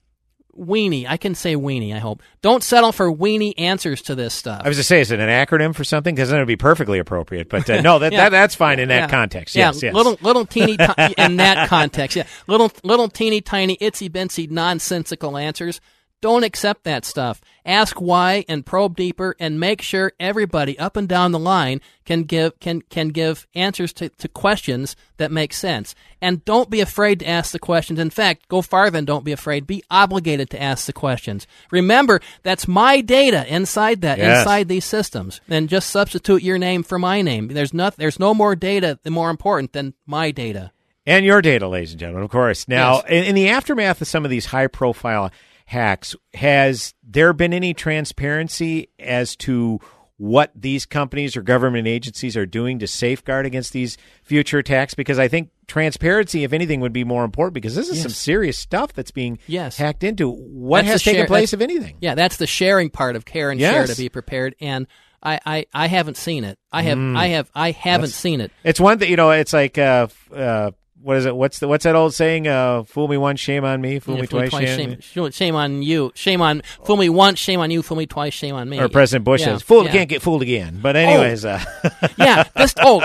weenie. I can say weenie. I hope. Don't settle for weenie answers to this stuff. I was to say, is it an acronym for something? Because then it would be perfectly appropriate. But uh, no, that, Yeah. that that's fine in that Yeah. context. Yeah, Yes, yes. little little teeny ti- in that context. Yeah, little little teeny tiny itsy bitsy nonsensical answers. Don't accept that stuff. Ask why and probe deeper and make sure everybody up and down the line can give can can give answers to, to questions that make sense. And don't be afraid to ask the questions. In fact, go farther and don't be afraid. Be obligated to ask the questions. Remember, that's my data inside that Yes. inside these systems. And just substitute your name for my name. There's not there's no more data more important than my data. And your data, ladies and gentlemen, of course. Now, Yes. in, in the aftermath of some of these high profile hacks, has there been any transparency as to what these companies or government agencies are doing to safeguard against these future attacks? Because I think transparency, if anything, would be more important because this is Yes. some serious stuff that's being Yes. hacked into. What That's has taken share- place, if anything? Yeah, that's the sharing part of care and share to be prepared. And I, I, I haven't seen it. I have Mm. I have I haven't That's- seen it. It's one that you know. It's like uh, uh, what is it? What's the what's that old saying? Uh, fool me once, shame on me. Fool Yeah, me fool twice, shame. shame, shame, shame on you. Shame on fool me once, shame on you. Fool me twice, shame on me. Or President Bush Yeah, says, "Fooled yeah. can't get fooled again." But anyways, uh, yeah. This, oh,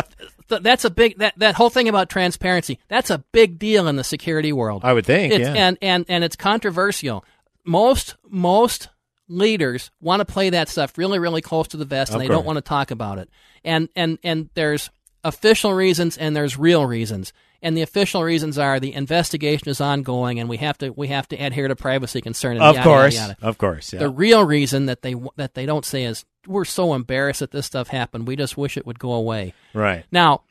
th- that's a big that that whole thing about transparency. That's a big deal in the security world. I would think, It's, yeah. and and and it's controversial. Most most leaders want to play that stuff really really close to the vest, and Of they course. don't want to talk about it. And and and there's official reasons and there's real reasons. And the official reasons are the investigation is ongoing, and we have to we have to adhere to privacy concern. And Of yada, course. yada, yada. Of course, yeah. The real reason that they that they don't say is we're so embarrassed that this stuff happened. We just wish it would go away. right. Now,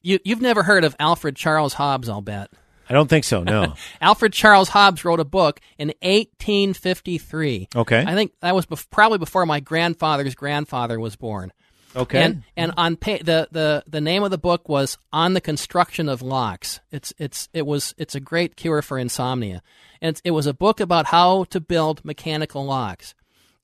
you you've never heard of Alfred Charles Hobbs, I'll bet. I don't think so. No. Alfred Charles Hobbs wrote a book in 1853. Okay. I think that was bef- probably before my grandfather's grandfather was born. Okay. And and on pa- the the the name of the book was On the Construction of Locks. It's it's it was it's a great cure for insomnia. And it's, it was a book about how to build mechanical locks.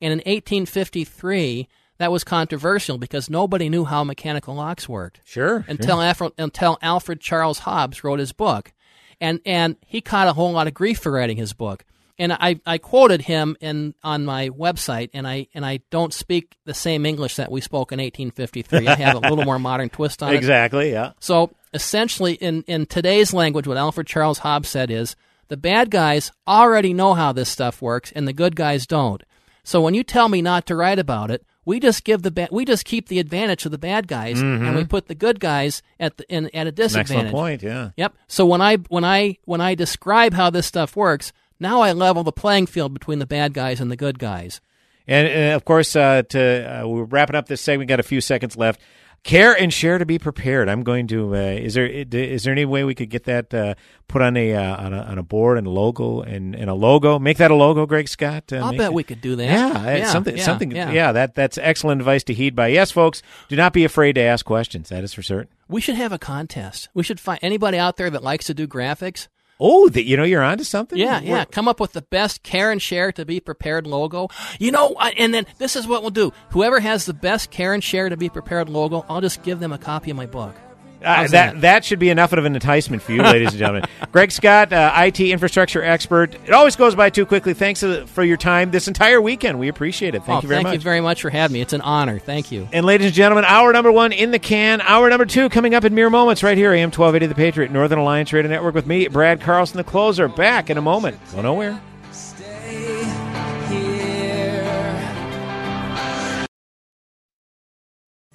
And in 1853, that was controversial because nobody knew how mechanical locks worked. Sure. Until Alfred, until Alfred Charles Hobbs wrote his book, and and he caught a whole lot of grief for writing his book. And I, I quoted him in on my website, and I and I don't speak the same English that we spoke in 1853. I have a little more modern twist on it. Exactly. Yeah. So essentially, in, in today's language, what Alfred Charles Hobbs said is the bad guys already know how this stuff works, and the good guys don't. So when you tell me not to write about it, we just give the ba- we just keep the advantage of the bad guys, Mhm. and we put the good guys at the, in, at a disadvantage. excellent point. Yeah. Yep. So when I when I when I describe how this stuff works, now I level the playing field between the bad guys and the good guys. And, uh, of course, uh, to uh, we're wrapping up this segment. Got a few seconds left. Care and share to be prepared. I'm going to. Uh, is there is there any way we could get that uh, put on a, uh, on a on a board and a logo and, and a logo? Make that a logo, Greg Scott. Uh, I'll bet it- we could do that. Yeah, Yeah, something. yeah, something. yeah. Yeah. that that's excellent advice to heed by. Yes, folks, do not be afraid to ask questions. That is for certain. We should have a contest. We should find anybody out there that likes to do graphics. Oh, that you know you're onto something. Yeah, We're- yeah. Come up with the best care and share to be prepared logo. You know, I- and then this is what we'll do. Whoever has the best care and share to be prepared logo, I'll just give them a copy of my book. Uh, that that should be enough of an enticement for you, ladies and gentlemen. Greg Scott, uh, IT infrastructure expert. It always goes by too quickly. Thanks uh, for your time this entire weekend. We appreciate it. Thank Oh, you very thank much. Thank you very much for having me. It's an honor. Thank you. and ladies and gentlemen, hour number one in the can. Hour number two coming up in mere moments right here. AM 1280 The Patriot, Northern Alliance Radio Network with me, Brad Carlson, the closer. Back in a moment. Go nowhere.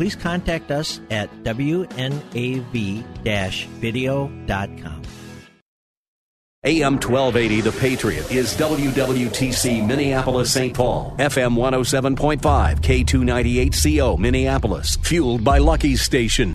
Please contact us at wnav-video.com. AM 1280 The Patriot is WWTC Minneapolis St. Paul, FM 107.5, K298CO Minneapolis, fueled by Lucky's Station.